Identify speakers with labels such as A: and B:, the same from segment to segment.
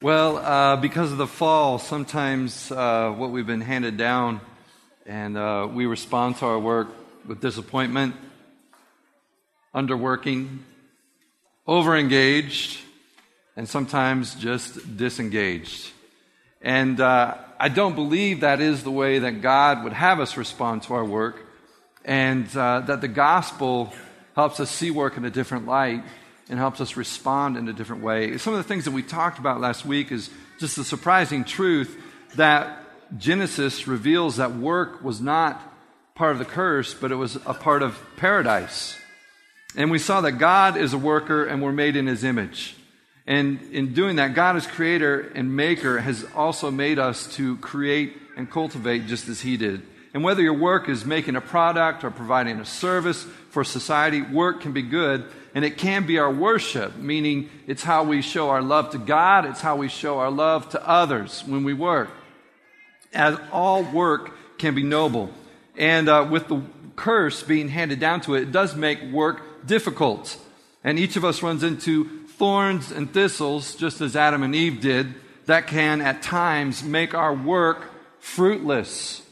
A: Well, uh, because of the fall, sometimes uh, what we've been handed down, and uh, we respond to our work with disappointment, underworking, overengaged, and sometimes just disengaged. And uh, I don't believe that is the way that God would have us respond to our work, and uh, that the gospel helps us see work in a different light and helps us respond in a different way. Some of the things that we talked about last week is just the surprising truth that Genesis reveals that work was not part of the curse, but it was a part of paradise. And we saw that God is a worker and we're made in his image. And in doing that, God as creator and maker has also made us to create and cultivate just as he did. And whether your work is making a product or providing a service for society, work can be good and it can be our worship, meaning it's how we show our love to God, it's how we show our love to others when we work. As all work can be noble. And uh, with the curse being handed down to it, it does make work difficult. And each of us runs into thorns and thistles, just as Adam and Eve did, that can at times make our work fruitless.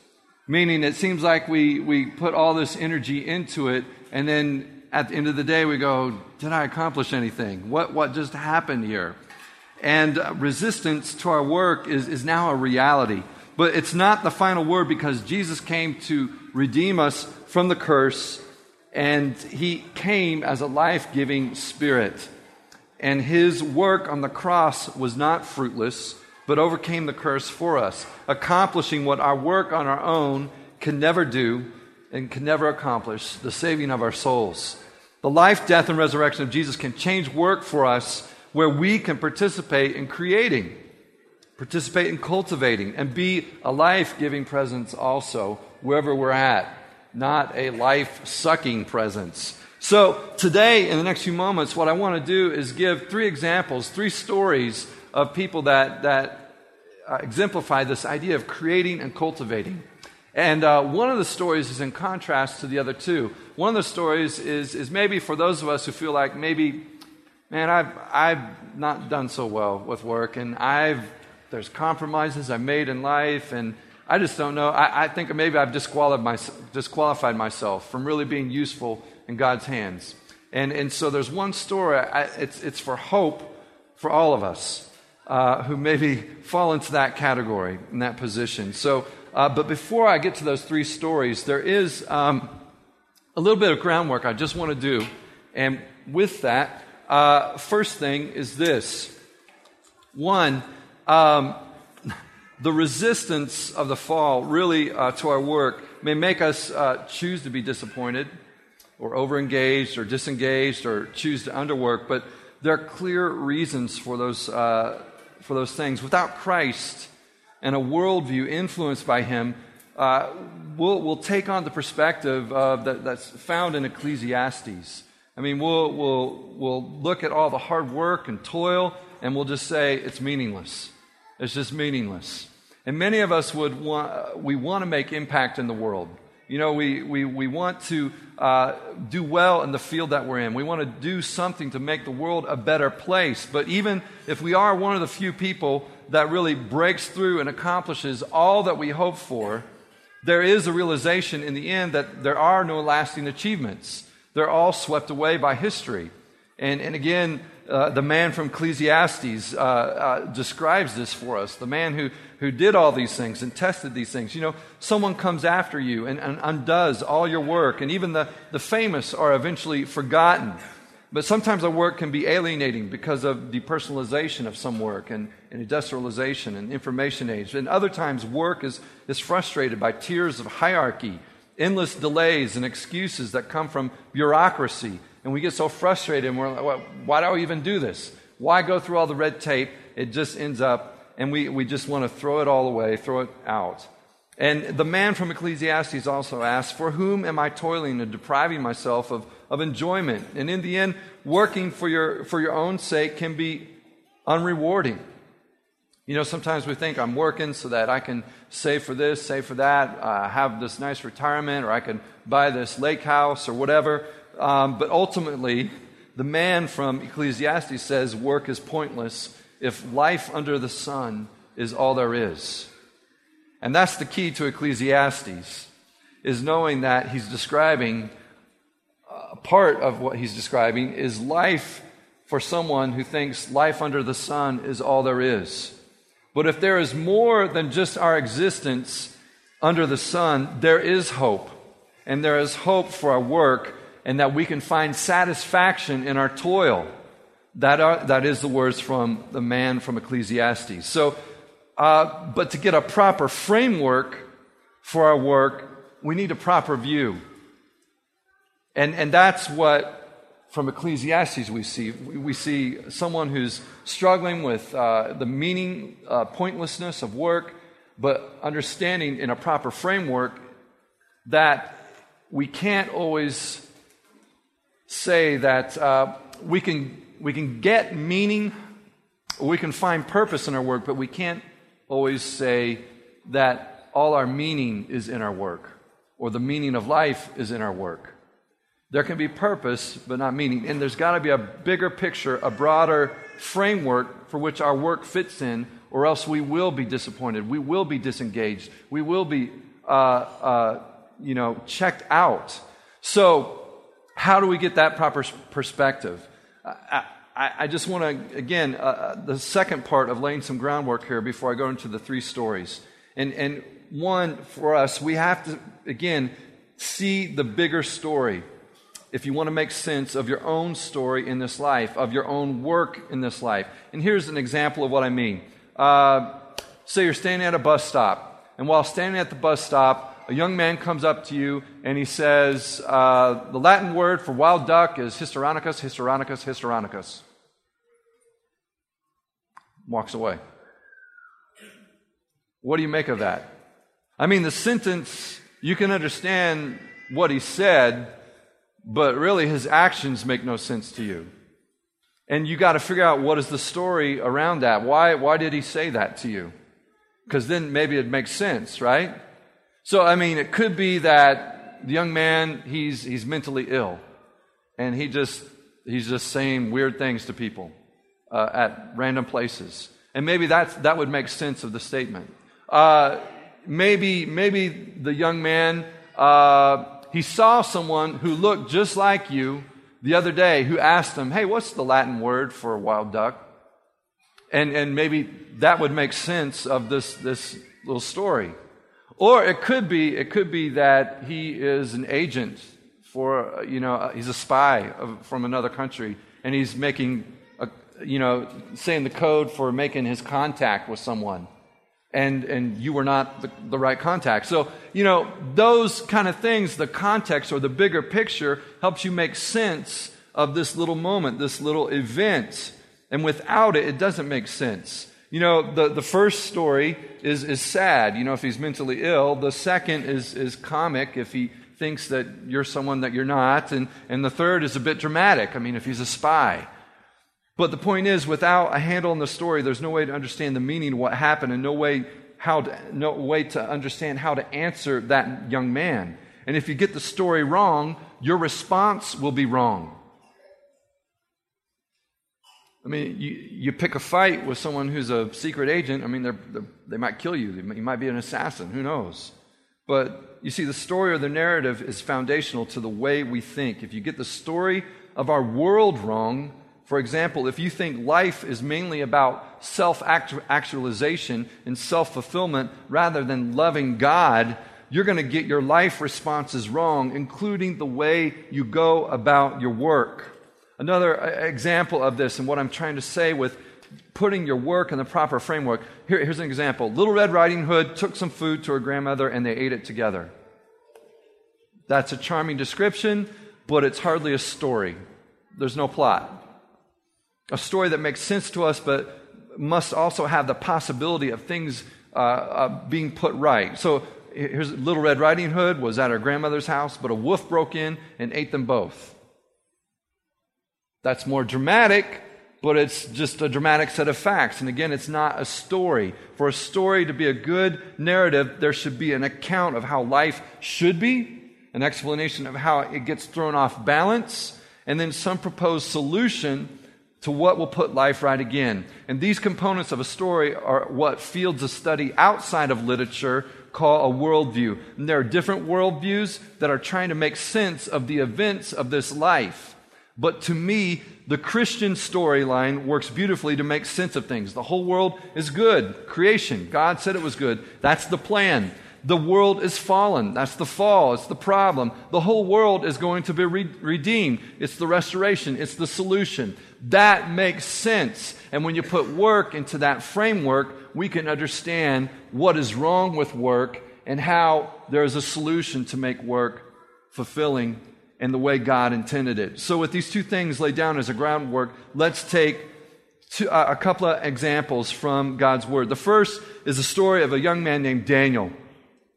A: Meaning it seems like we, we put all this energy into it, and then at the end of the day, we go, Did I accomplish anything? What, what just happened here? And uh, resistance to our work is, is now a reality. But it's not the final word because Jesus came to redeem us from the curse, and he came as a life giving spirit. And his work on the cross was not fruitless, but overcame the curse for us, accomplishing what our work on our own can never do and can never accomplish the saving of our souls. The life, death, and resurrection of Jesus can change work for us where we can participate in creating, participate in cultivating, and be a life giving presence also wherever we're at, not a life sucking presence. So, today, in the next few moments, what I want to do is give three examples, three stories of people that, that uh, exemplify this idea of creating and cultivating. And uh, one of the stories is in contrast to the other two. One of the stories is, is maybe for those of us who feel like maybe, man, I've, I've not done so well with work, and I've, there's compromises I've made in life, and I just don't know. I, I think maybe I've disqualified, my, disqualified myself from really being useful in God's hands. And, and so there's one story, I, it's, it's for hope for all of us uh, who maybe fall into that category, in that position. So uh, but before I get to those three stories, there is um, a little bit of groundwork I just want to do. And with that, uh, first thing is this one, um, the resistance of the fall really uh, to our work may make us uh, choose to be disappointed or overengaged or disengaged or choose to underwork, but there are clear reasons for those, uh, for those things. Without Christ, and a worldview influenced by him uh, will will take on the perspective of that, that's found in Ecclesiastes. I mean, we'll, we'll, we'll look at all the hard work and toil and we'll just say it's meaningless. It's just meaningless. And many of us would want, we want to make impact in the world. You know, we, we, we want to uh, do well in the field that we're in. We want to do something to make the world a better place. But even if we are one of the few people that really breaks through and accomplishes all that we hope for, there is a realization in the end that there are no lasting achievements. They're all swept away by history. And, and again, uh, the man from Ecclesiastes uh, uh, describes this for us. The man who, who did all these things and tested these things. You know, someone comes after you and, and undoes all your work, and even the, the famous are eventually forgotten. But sometimes our work can be alienating because of depersonalization of some work and, and industrialization and information age. And other times, work is, is frustrated by tiers of hierarchy, endless delays, and excuses that come from bureaucracy. And we get so frustrated and we're like, well, why do I even do this? Why go through all the red tape? It just ends up, and we, we just want to throw it all away, throw it out. And the man from Ecclesiastes also asks, For whom am I toiling and depriving myself of of enjoyment. And in the end, working for your, for your own sake can be unrewarding. You know, sometimes we think I'm working so that I can save for this, save for that, uh, have this nice retirement, or I can buy this lake house or whatever. Um, but ultimately, the man from Ecclesiastes says work is pointless if life under the sun is all there is. And that's the key to Ecclesiastes, is knowing that he's describing, a uh, part of what he's describing is life for someone who thinks life under the sun is all there is. But if there is more than just our existence under the sun, there is hope. And there is hope for our work, and that we can find satisfaction in our toil. That, are, that is the words from the man from Ecclesiastes. So, uh, but to get a proper framework for our work, we need a proper view. And, and that's what from Ecclesiastes we see. We see someone who's struggling with uh, the meaning, uh, pointlessness of work, but understanding in a proper framework that we can't always say that uh, we, can, we can get meaning, we can find purpose in our work, but we can't always say that all our meaning is in our work or the meaning of life is in our work. There can be purpose, but not meaning. And there's got to be a bigger picture, a broader framework for which our work fits in, or else we will be disappointed. We will be disengaged. We will be, uh, uh, you know, checked out. So, how do we get that proper perspective? I, I, I just want to, again, uh, uh, the second part of laying some groundwork here before I go into the three stories. And, and one, for us, we have to, again, see the bigger story if you want to make sense of your own story in this life, of your own work in this life. And here's an example of what I mean. Uh, say you're standing at a bus stop, and while standing at the bus stop, a young man comes up to you and he says, uh, The Latin word for wild duck is Histrionicus, Histrionicus, Histrionicus. Walks away. What do you make of that? I mean, the sentence, you can understand what he said, but really his actions make no sense to you. And you got to figure out what is the story around that. Why, why did he say that to you? Because then maybe it makes sense, right? So, I mean, it could be that the young man, he's, he's mentally ill. And he just, he's just saying weird things to people uh, at random places. And maybe that's, that would make sense of the statement. Uh, maybe, maybe the young man, uh, he saw someone who looked just like you the other day who asked him, Hey, what's the Latin word for a wild duck? And, and maybe that would make sense of this, this little story. Or it could be, it could be that he is an agent for, you know, uh, he's a spy of, from another country and he's making, a, you know, saying the code for making his contact with someone and, and you were not the, the right contact. So, you know, those kind of things, the context or the bigger picture helps you make sense of this little moment, this little event. And without it, it doesn't make sense. You know, the, the first story is, is sad, you know, if he's mentally ill. The second is, is comic if he thinks that you're someone that you're not. And, and the third is a bit dramatic. I mean, if he's a spy. But the point is, without a handle on the story, there's no way to understand the meaning of what happened and no way, how to, no way to understand how to answer that young man. And if you get the story wrong, your response will be wrong. I mean, you, you pick a fight with someone who's a secret agent. I mean, they're, they're, they might kill you. You might be an assassin. Who knows? But you see, the story or the narrative is foundational to the way we think. If you get the story of our world wrong, for example, if you think life is mainly about self actualization and self fulfillment rather than loving God, you're going to get your life responses wrong, including the way you go about your work. Another uh, example of this, and what I'm trying to say with putting your work in the proper framework here, here's an example Little Red Riding Hood took some food to her grandmother and they ate it together. That's a charming description, but it's hardly a story. There's no plot a story that makes sense to us, but must also have the possibility of things uh, uh, being put right. So here's Little Red Riding Hood was at her grandmother's house, but a wolf broke in and ate them both. That's more dramatic, but it's just a dramatic set of facts. And again, it's not a story. For a story to be a good narrative, there should be an account of how life should be, an explanation of how it gets thrown off balance, and then some proposed solution to what will put life right again. And these components of a story are what fields of study outside of literature call a worldview. And there are different worldviews that are trying to make sense of the events of this life. But to me, the Christian storyline works beautifully to make sense of things. The whole world is good. Creation. God said it was good. That's the plan. The world is fallen. That's the fall. It's the problem. The whole world is going to be re- redeemed. It's the restoration. It's the solution. That makes sense. And when you put work into that framework, we can understand what is wrong with work and how there is a solution to make work fulfilling in the way God intended it. So, with these two things laid down as a groundwork, let's take two, uh, a couple of examples from God's Word. The first is the story of a young man named Daniel.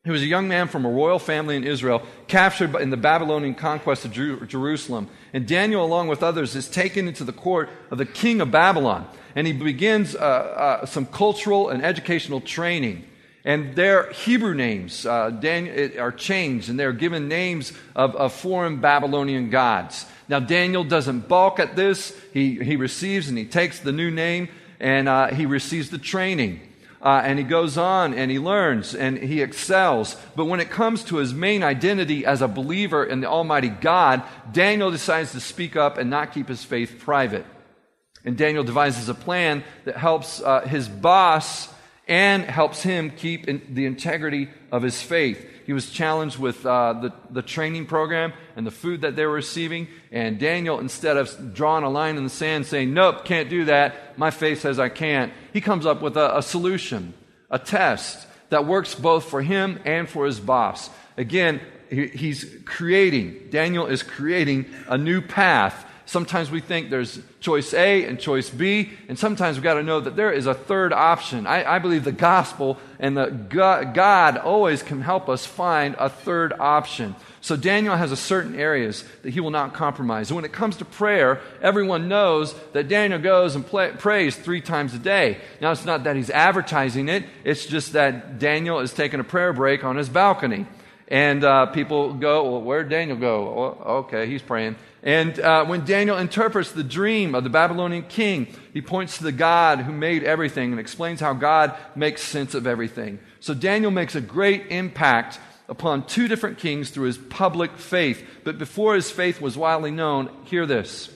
A: He was a young man from a royal family in Israel, captured in the Babylonian conquest of Jerusalem. And Daniel, along with others, is taken into the court of the king of Babylon. And he begins uh, uh, some cultural and educational training. And their Hebrew names uh, Daniel, are changed, and they're given names of, of foreign Babylonian gods. Now, Daniel doesn't balk at this. He, he receives and he takes the new name, and uh, he receives the training. Uh, and he goes on and he learns and he excels. But when it comes to his main identity as a believer in the Almighty God, Daniel decides to speak up and not keep his faith private. And Daniel devises a plan that helps uh, his boss and helps him keep in the integrity of his faith. He was challenged with uh, the, the training program and the food that they were receiving. And Daniel, instead of drawing a line in the sand saying, Nope, can't do that, my faith says I can't, he comes up with a, a solution, a test that works both for him and for his boss. Again, he, he's creating, Daniel is creating a new path Sometimes we think there's choice A and choice B, and sometimes we've got to know that there is a third option. I, I believe the gospel and the God, always can help us find a third option. So Daniel has a certain areas that he will not compromise. And when it comes to prayer, everyone knows that Daniel goes and play, prays three times a day. Now, it's not that he's advertising it, it's just that Daniel is taking a prayer break on his balcony. And uh, people go, well, where'd Daniel go? Oh, okay, he's praying. And uh, when Daniel interprets the dream of the Babylonian king, he points to the God who made everything and explains how God makes sense of everything. So Daniel makes a great impact upon two different kings through his public faith. But before his faith was widely known, hear this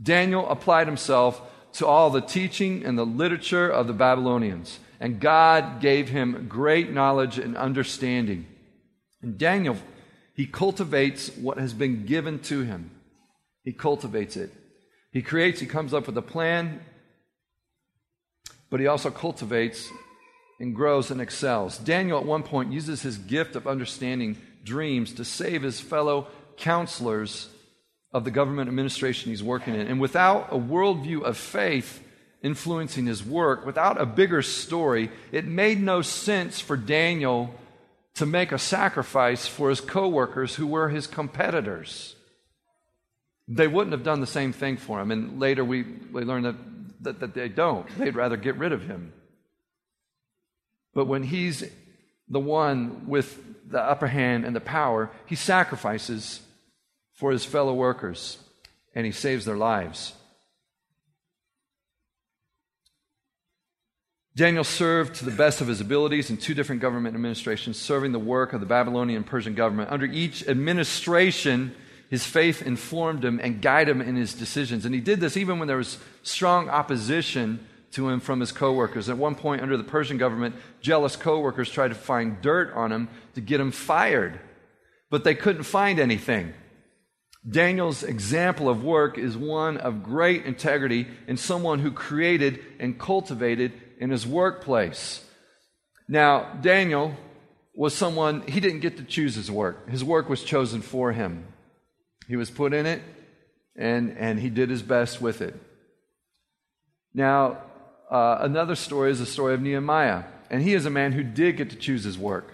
A: Daniel applied himself to all the teaching and the literature of the Babylonians, and God gave him great knowledge and understanding. And Daniel, he cultivates what has been given to him. He cultivates it. He creates, he comes up with a plan, but he also cultivates and grows and excels. Daniel, at one point, uses his gift of understanding dreams to save his fellow counselors of the government administration he's working in. And without a worldview of faith influencing his work, without a bigger story, it made no sense for Daniel to make a sacrifice for his coworkers who were his competitors they wouldn't have done the same thing for him. And later we, we learn that, that, that they don't. They'd rather get rid of him. But when he's the one with the upper hand and the power, he sacrifices for his fellow workers and he saves their lives. Daniel served to the best of his abilities in two different government administrations, serving the work of the Babylonian and Persian government. Under each administration, his faith informed him and guided him in his decisions. And he did this even when there was strong opposition to him from his coworkers. At one point, under the Persian government, jealous coworkers tried to find dirt on him to get him fired, but they couldn't find anything. Daniel's example of work is one of great integrity and someone who created and cultivated in his workplace. Now, Daniel was someone, he didn't get to choose his work, his work was chosen for him. He was put in it, and, and he did his best with it. Now, uh, another story is the story of Nehemiah, and he is a man who did get to choose his work.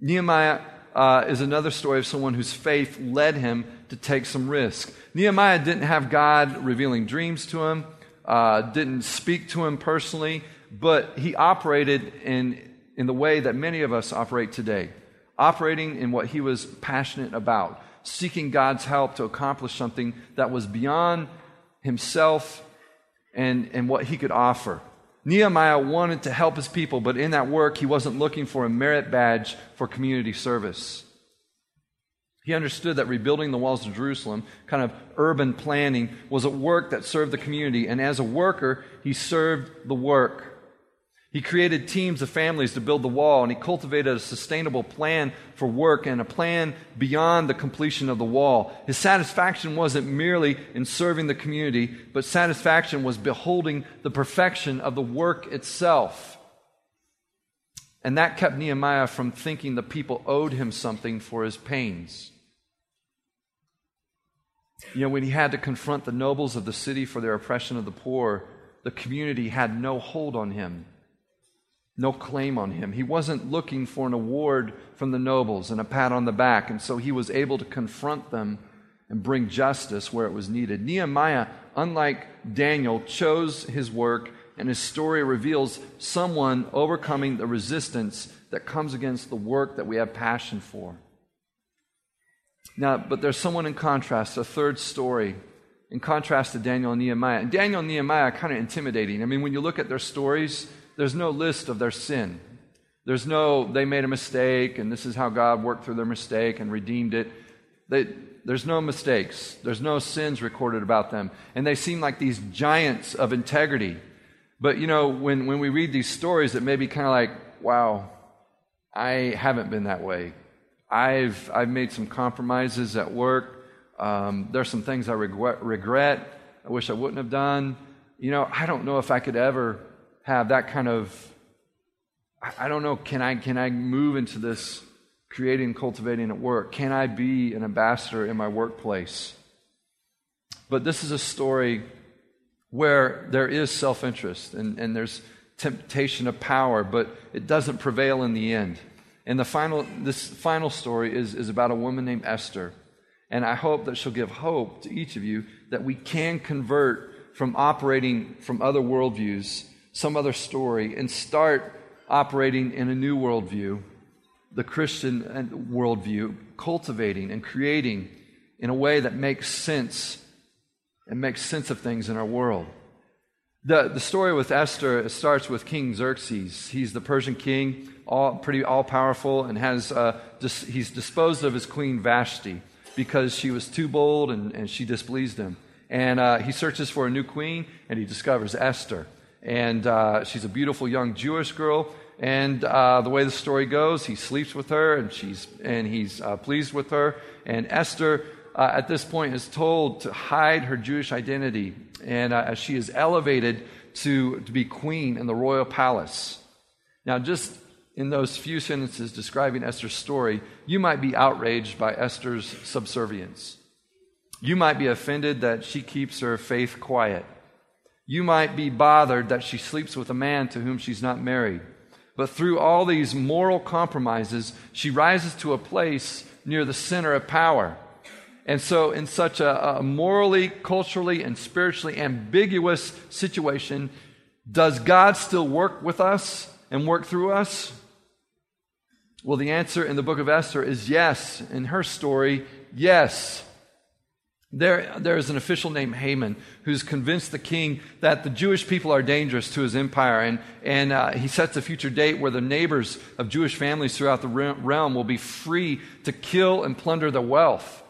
A: Nehemiah uh, is another story of someone whose faith led him to take some risk. Nehemiah didn't have God revealing dreams to him, uh, didn't speak to him personally, but he operated in, in the way that many of us operate today, operating in what he was passionate about seeking God's help to accomplish something that was beyond himself and, and what he could offer. Nehemiah wanted to help his people, but in that work, he wasn't looking for a merit badge for community service. He understood that rebuilding the walls of Jerusalem, kind of urban planning, was a work that served the community. And as a worker, he served the work. He created teams of families to build the wall, and he cultivated a sustainable plan for work and a plan beyond the completion of the wall. His satisfaction wasn't merely in serving the community, but satisfaction was beholding the perfection of the work itself. And that kept Nehemiah from thinking the people owed him something for his pains. You know, when he had to confront the nobles of the city for their oppression of the poor, the community had no hold on him no claim on him. He wasn't looking for an award from the nobles and a pat on the back, and so he was able to confront them and bring justice where it was needed. Nehemiah, unlike Daniel, chose his work, and his story reveals someone overcoming the resistance that comes against the work that we have passion for. Now, but there's someone in contrast, a third story, in contrast to Daniel and Nehemiah. And Daniel and Nehemiah are kind of intimidating. I mean, when you look at their stories, there's no list of their sin. There's no, they made a mistake and this is how God worked through their mistake and redeemed it. They, there's no mistakes. There's no sins recorded about them. And they seem like these giants of integrity. But, you know, when, when we read these stories, it may be kind of like, wow, I haven't been that way. I've, I've made some compromises at work. Um, there's some things I regret, regret. I wish I wouldn't have done. You know, I don't know if I could ever have that kind of I don't know, can I can I move into this creating cultivating at work? Can I be an ambassador in my workplace? But this is a story where there is self interest and, and there's temptation of power, but it doesn't prevail in the end. And the final, this final story is, is about a woman named Esther. And I hope that she'll give hope to each of you that we can convert from operating from other worldviews some other story and start operating in a new worldview, the Christian worldview, cultivating and creating in a way that makes sense and makes sense of things in our world. The, the story with Esther starts with King Xerxes. He's the Persian king, all, pretty all powerful, and has, uh, dis, he's disposed of his queen Vashti because she was too bold and, and she displeased him. And uh, he searches for a new queen, and he discovers Esther and uh, she's a beautiful young Jewish girl. And uh, the way the story goes, he sleeps with her, and she's and he's uh, pleased with her. And Esther, uh, at this point, is told to hide her Jewish identity, and uh, she is elevated to to be queen in the royal palace. Now, just in those few sentences describing Esther's story, you might be outraged by Esther's subservience. You might be offended that she keeps her faith quiet. You might be bothered that she sleeps with a man to whom she's not married. But through all these moral compromises, she rises to a place near the center of power. And so, in such a, a, morally, culturally, and spiritually ambiguous situation, does God still work with us and work through us? Well, the answer in the book of Esther is yes. In her story, yes. There, there is an official named Haman who's convinced the king that the Jewish people are dangerous to his empire. And, and uh, he sets a future date where the neighbors of Jewish families throughout the realm will be free to kill and plunder their wealth.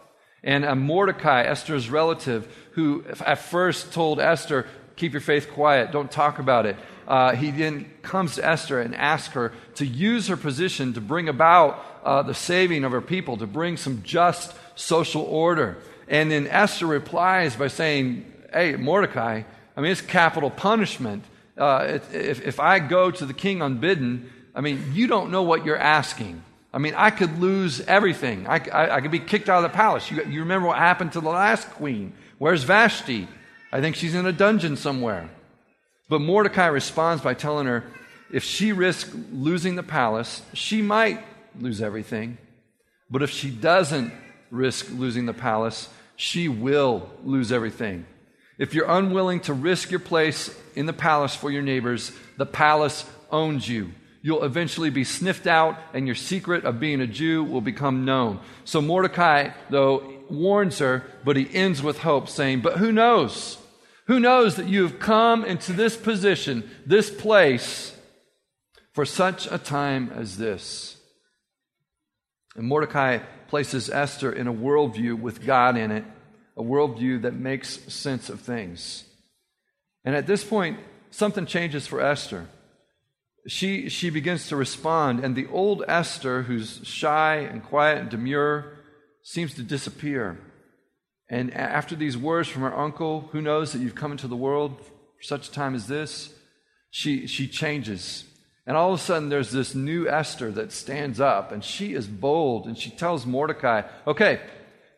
A: And uh, Mordecai, Esther's relative, who at first told Esther, Keep your faith quiet, don't talk about it. Uh, he then comes to Esther and asks her to use her position to bring about uh, the saving of her people, to bring some just social order. And then Esther replies by saying, Hey, Mordecai, I mean, it's capital punishment. Uh, if, if I go to the king unbidden, I mean, you don't know what you're asking. I mean, I could lose everything. I, I, I could be kicked out of the palace. You, you remember what happened to the last queen? Where's Vashti? I think she's in a dungeon somewhere. But Mordecai responds by telling her if she risks losing the palace, she might lose everything. But if she doesn't risk losing the palace, she will lose everything. If you're unwilling to risk your place in the palace for your neighbors, the palace owns you. You'll eventually be sniffed out, and your secret of being a Jew will become known. So Mordecai, though, warns her, but he ends with hope, saying, But who knows? Who knows that you have come into this position, this place, for such a time as this? And Mordecai places Esther in a worldview with God in it, a worldview that makes sense of things. And at this point, something changes for Esther. She, she begins to respond, and the old Esther, who's shy and quiet and demure, seems to disappear. And after these words from her uncle, who knows that you've come into the world for such a time as this, she, she changes. And all of a sudden, there's this new Esther that stands up, and she is bold, and she tells Mordecai, okay,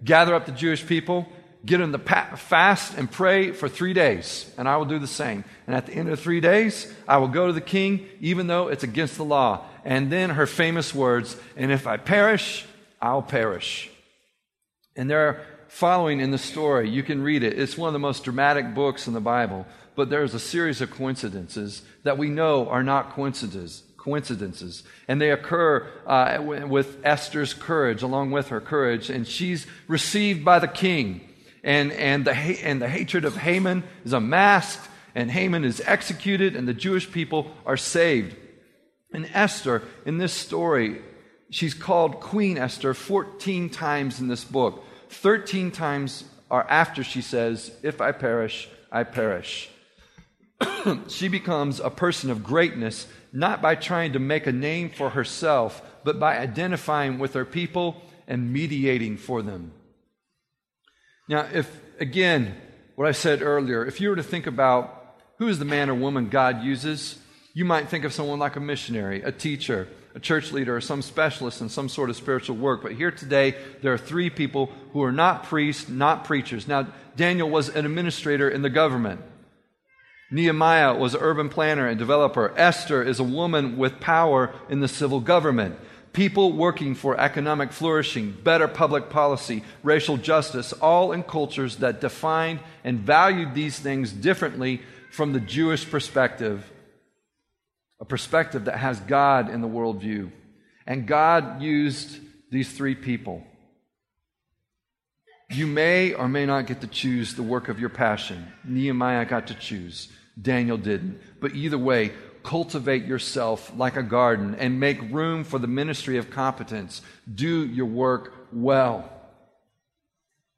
A: gather up the Jewish people, get them to fast and pray for three days, and I will do the same. And at the end of three days, I will go to the king, even though it's against the law. And then her famous words, and if I perish, I'll perish. And they're following in the story. You can read it. It's one of the most dramatic books in the Bible. But there's a series of coincidences that we know are not coincidences. Coincidences, and they occur uh, with Esther's courage, along with her courage, and she's received by the king and, and, the, and the hatred of Haman is unmasked, and Haman is executed, and the Jewish people are saved. And Esther, in this story, she's called Queen Esther 14 times in this book. 13 times are after she says, If I perish, I perish. she becomes a person of greatness, not by trying to make a name for herself, but by identifying with her people and mediating for them. Now, if, again, what I said earlier, if you were to think about who is the man or woman God uses, you might think of someone like a missionary, a teacher, a church leader, or some specialist in some sort of spiritual work. But here today, there are three people who are not priests, not preachers. Now, Daniel was an administrator in the government. Nehemiah was an urban planner and developer. Esther is a woman with power in the civil government people working for economic flourishing, better public policy, racial justice, all in cultures that defined and valued these things differently from the Jewish perspective, a perspective that has God in the worldview. And God used these three people. You may or may not get to choose the work of your passion. Nehemiah got to choose. Daniel didn't. But either way, cultivate yourself like a garden and make room for the ministry of competence. Do your work well.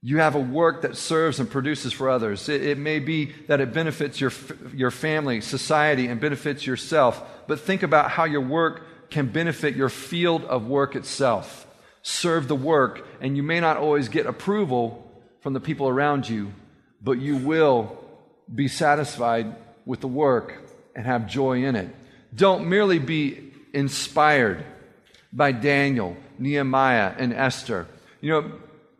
A: You have a work that serves and produces for others. It, it, may be that it benefits your, your family, society, and benefits yourself, but think about how your work can benefit your field of work itself. Serve the work, and you may not always get approval from the people around you, but you will be satisfied with the work and have joy in it. Don't merely be inspired by Daniel, Nehemiah, and Esther. You know,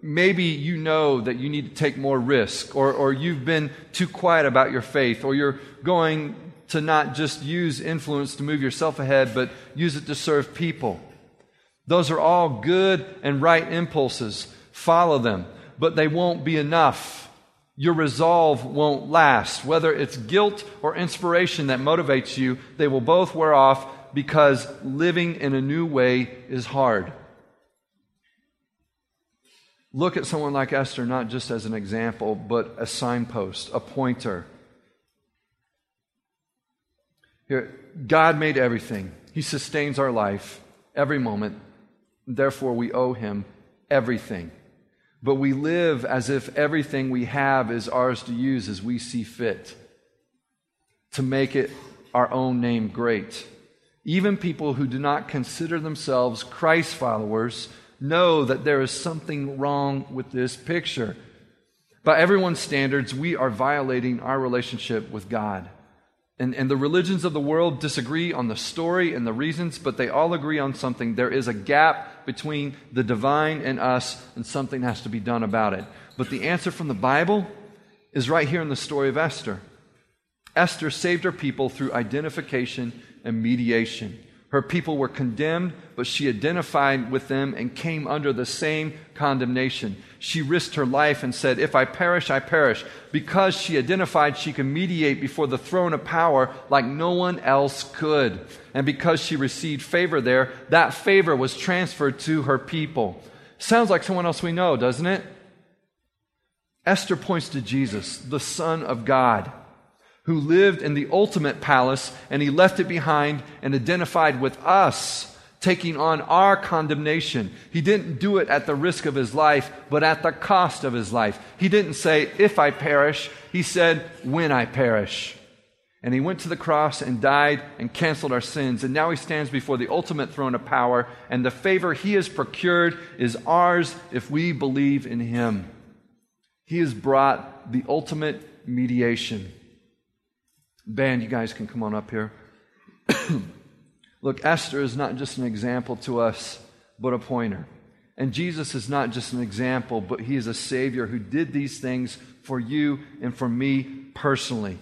A: maybe you know that you need to take more risk, or, or you've been too quiet about your faith, or you're going to not just use influence to move yourself ahead, but use it to serve people. Those are all good and right impulses. Follow them, but they won't be enough your resolve won't last. Whether it's guilt or inspiration that motivates you, they will both wear off because living in a new way is hard. Look at someone like Esther not just as an example, but a signpost, a pointer. Here, God made everything. He sustains our life every moment. Therefore, we owe Him everything. But we live as if everything we have is ours to use as we see fit, to make it our own name great. Even people who do not consider themselves Christ followers know that there is something wrong with this picture. By everyone's standards, we are violating our relationship with God. And, and the religions of the world disagree on the story and the reasons, but they all agree on something. There is a gap between the divine and us, and something has to be done about it. But the answer from the Bible is right here in the story of Esther. Esther saved her people through identification and mediation. Her people were condemned, but she identified with them and came under the same condemnation. She risked her life and said, If I perish, I perish. Because she identified she could mediate before the throne of power like no one else could. And because she received favor there, that favor was transferred to her people. Sounds like someone else we know, doesn't it? Esther points to Jesus, the Son of God, who lived in the ultimate palace and he left it behind and identified with us, taking on our condemnation. He didn't do it at the risk of his life, but at the cost of his life. He didn't say, if I perish, he said, when I perish. And he went to the cross and died and canceled our sins. And now he stands before the ultimate throne of power. And the favor he has procured is ours if we believe in him. He has brought the ultimate mediation. Band, you guys can come on up here. Look, Esther is not just an example to us, but a pointer. And Jesus is not just an example, but he is a Savior who did these things for you and for me personally.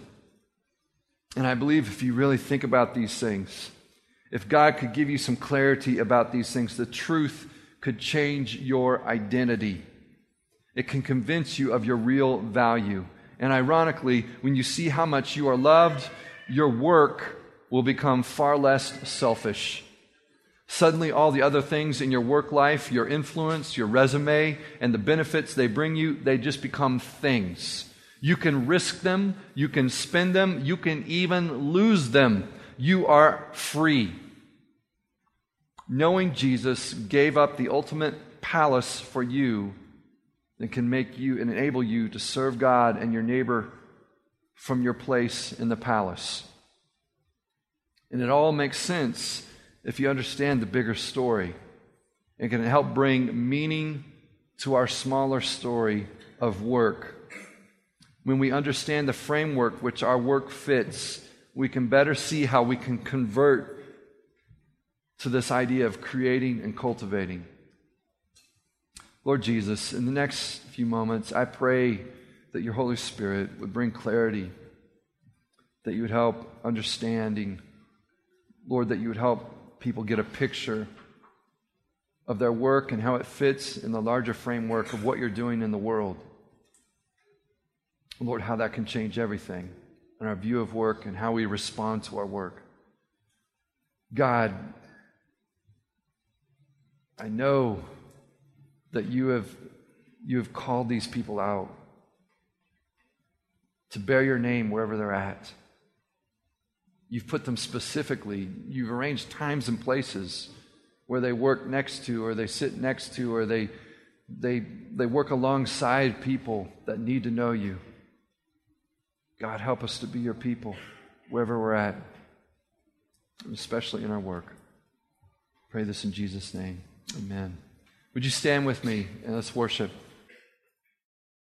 A: And I believe if you really think about these things, if God could give you some clarity about these things, the truth could change your identity. It can convince you of your real value. And ironically, when you see how much you are loved, your work will become far less selfish. Suddenly, all the other things in your work life, your influence, your resume, and the benefits they bring you, they just become things. You can risk them, you can spend them, you can even lose them. You are free. Knowing Jesus gave up the ultimate palace for you and can make you and enable you to serve God and your neighbor from your place in the palace. And it all makes sense if you understand the bigger story. It can help bring meaning to our smaller story of work when we understand the framework which our work fits, we can better see how we can convert to this idea of creating and cultivating. Lord Jesus, in the next few moments, I pray that your Holy Spirit would bring clarity, that you would help understanding. Lord, that you would help people get a picture of their work and how it fits in the larger framework of what you're doing in the world. Lord, how that can change everything in our view of work and how we respond to our work. God, I know that you have, you have called these people out to bear your name wherever they're at. You've put them specifically, you've arranged times and places where they work next to, or they sit next to, or they, they, they work alongside people that need to know you. God, help us to be your people wherever we're at, especially in our work. Pray this in Jesus' name. Amen. Would you stand with me and let's worship?